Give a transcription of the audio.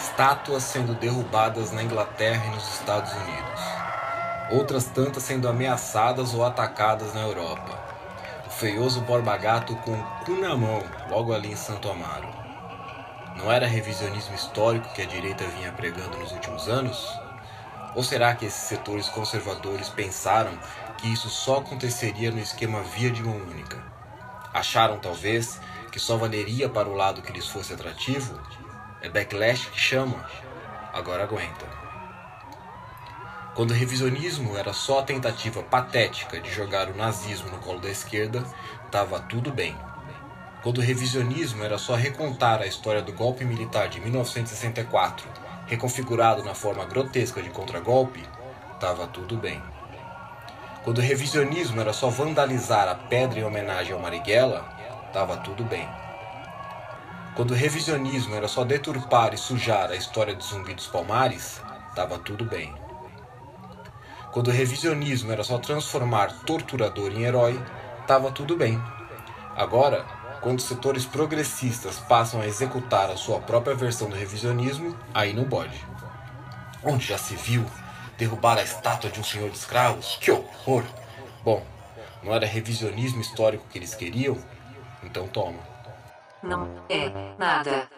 estátuas sendo derrubadas na Inglaterra e nos Estados Unidos, outras tantas sendo ameaçadas ou atacadas na Europa. O feioso Borba Gato com o cu na mão, logo ali em Santo Amaro. Não era revisionismo histórico que a direita vinha pregando nos últimos anos? Ou será que esses setores conservadores pensaram que isso só aconteceria no esquema via de mão única? Acharam talvez que só valeria para o lado que lhes fosse atrativo? É backlash que chama? Agora aguenta. Quando o revisionismo era só a tentativa patética de jogar o nazismo no colo da esquerda, estava tudo bem. Quando o revisionismo era só recontar a história do golpe militar de 1964, reconfigurado na forma grotesca de contragolpe, estava tudo bem. Quando o revisionismo era só vandalizar a pedra em homenagem ao Marighella, estava tudo bem. Quando o revisionismo era só deturpar e sujar a história do Zumbi dos Palmares, estava tudo bem. Quando o revisionismo era só transformar torturador em herói, estava tudo bem. Agora, quando setores progressistas passam a executar a sua própria versão do revisionismo, aí não pode. Onde já se viu derrubar a estátua de um senhor de escravos? Que horror! Bom, não era revisionismo histórico que eles queriam? Então toma. Não é nada.